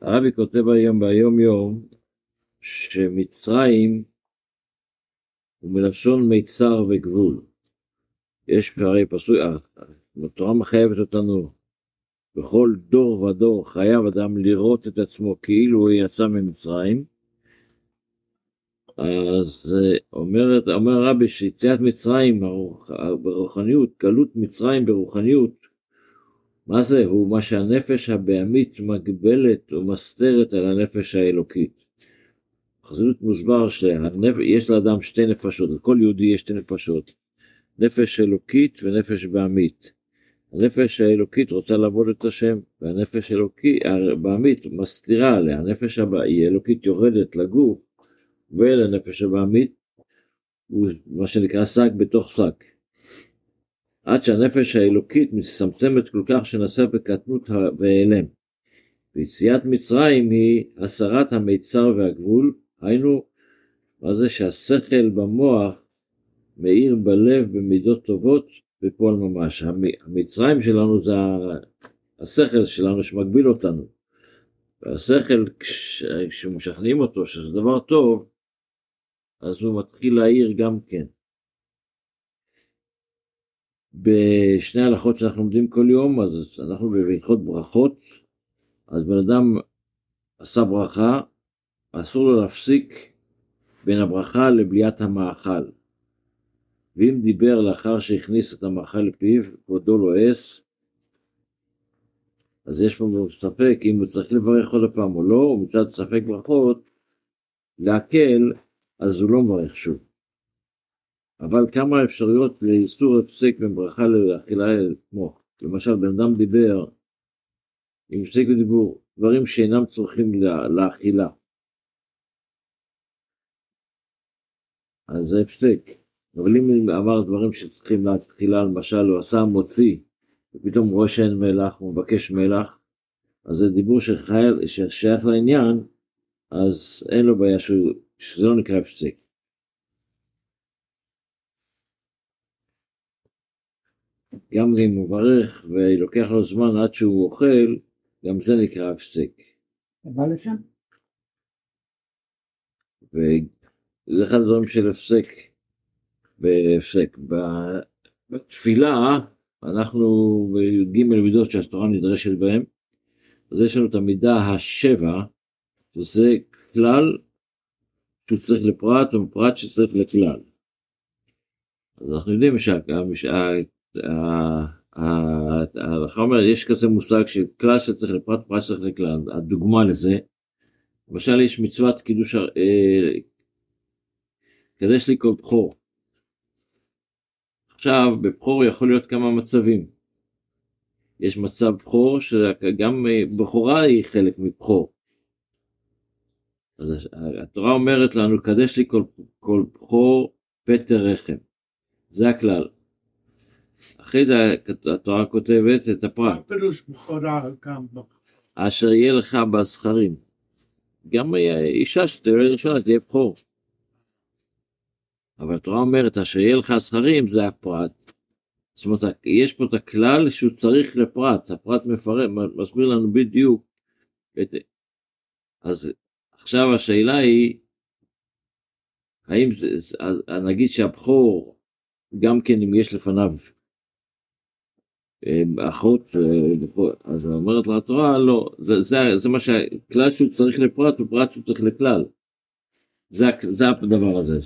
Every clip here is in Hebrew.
הרבי כותב היום ביום יום שמצרים הוא מלשון מיצר וגבול. יש הרי פסוק, התורה מחייבת אותנו בכל דור ודור חייב אדם לראות את עצמו כאילו הוא יצא ממצרים. אז אומרת, אומר רבי שיציאת מצרים ברוחניות, גלות מצרים ברוחניות, מה זה? הוא מה שהנפש הבהמית מגבלת ומסתרת על הנפש האלוקית. בחסידות מוסבר שיש לאדם שתי נפשות, לכל יהודי יש שתי נפשות, נפש אלוקית ונפש בהמית. הנפש האלוקית רוצה לעבוד את השם, והנפש הבעמית מסתירה עליה, הנפש האלוקית יורדת לגוף, ולנפש הבעמית, הוא מה שנקרא שק בתוך שק. עד שהנפש האלוקית מצטמצמת כל כך שנעשה בקטנות והיעלם. ויציאת מצרים היא הסרת המיצר והגבול, היינו, מה זה שהשכל במוח מאיר בלב במידות טובות בפועל ממש. המצרים שלנו זה השכל שלנו שמגביל אותנו. והשכל, כשמשכנעים אותו שזה דבר טוב, אז הוא מתחיל להעיר גם כן. בשני הלכות שאנחנו לומדים כל יום, אז אנחנו בהלכות ברכות, אז בן אדם עשה ברכה, אסור לו להפסיק בין הברכה לבליעת המאכל. ואם דיבר לאחר שהכניס את המאכל לפיו, כבודו לועס, אז יש פה ספק אם הוא צריך לברך עוד פעם או לא, ומצד ספק ברכות, להקל, אז הוא לא מברך שוב. אבל כמה אפשרויות לאיסור הפסק בין ברכה לאכילה כמו, למשל בן אדם דיבר, אם הפסק בדיבור, דברים שאינם צורכים לאכילה. אז זה הפסק. אבל אם אמר דברים שצריכים להתחילה, למשל הוא עשה מוציא, ופתאום רואה שאין מלח, הוא מבקש מלח, אז זה דיבור שחייל, ששייך לעניין, אז אין לו בעיה שהוא, שזה לא נקרא הפסק. גם אם הוא מברך ולוקח לו זמן עד שהוא אוכל, גם זה נקרא הפסק. מה לשם? וזה אחד הדברים של הפסק. והפסק. בתפילה אנחנו בג' מידות שהתורה נדרשת בהן, אז יש לנו את המידה השבע, שזה כלל שהוא צריך לפרט ופרט שצריך לכלל. אז אנחנו יודעים שההלכה אומרת, יש כזה מושג של כלל שצריך לפרט, פרט שצריך לכלל. הדוגמה לזה, למשל יש מצוות קידוש, אה, קדש לי כל בכור. עכשיו, בבכור יכול להיות כמה מצבים. יש מצב בכור שגם בכורה היא חלק מבכור. אז התורה אומרת לנו, קדש לי כל, כל בכור פטר רחם. זה הכלל. אחרי זה התורה כותבת את הפרט. פירוש בכורה גם? אשר יהיה לך בזכרים. גם אישה שתראה ראשונה תהיה בכור. אבל התורה אומרת, אשר יהיה לך זכרים זה הפרט. זאת אומרת, יש פה את הכלל שהוא צריך לפרט, הפרט מפרט, מסביר לנו בדיוק. את... אז עכשיו השאלה היא, האם זה, אז נגיד שהבכור, גם כן אם יש לפניו אחות, אה, אז אומרת לה התורה, לא, זה, זה, זה מה שהכלל שהוא צריך לפרט, ופרט שהוא צריך לכלל. זה, זה הדבר הזה.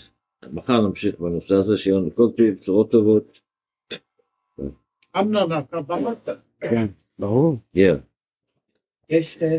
מחר נמשיך בנושא הזה, שיהיה לנו כל טוב, בשורות טובות. אמנון, אתה במת. כן, ברור. כן. יש... אה,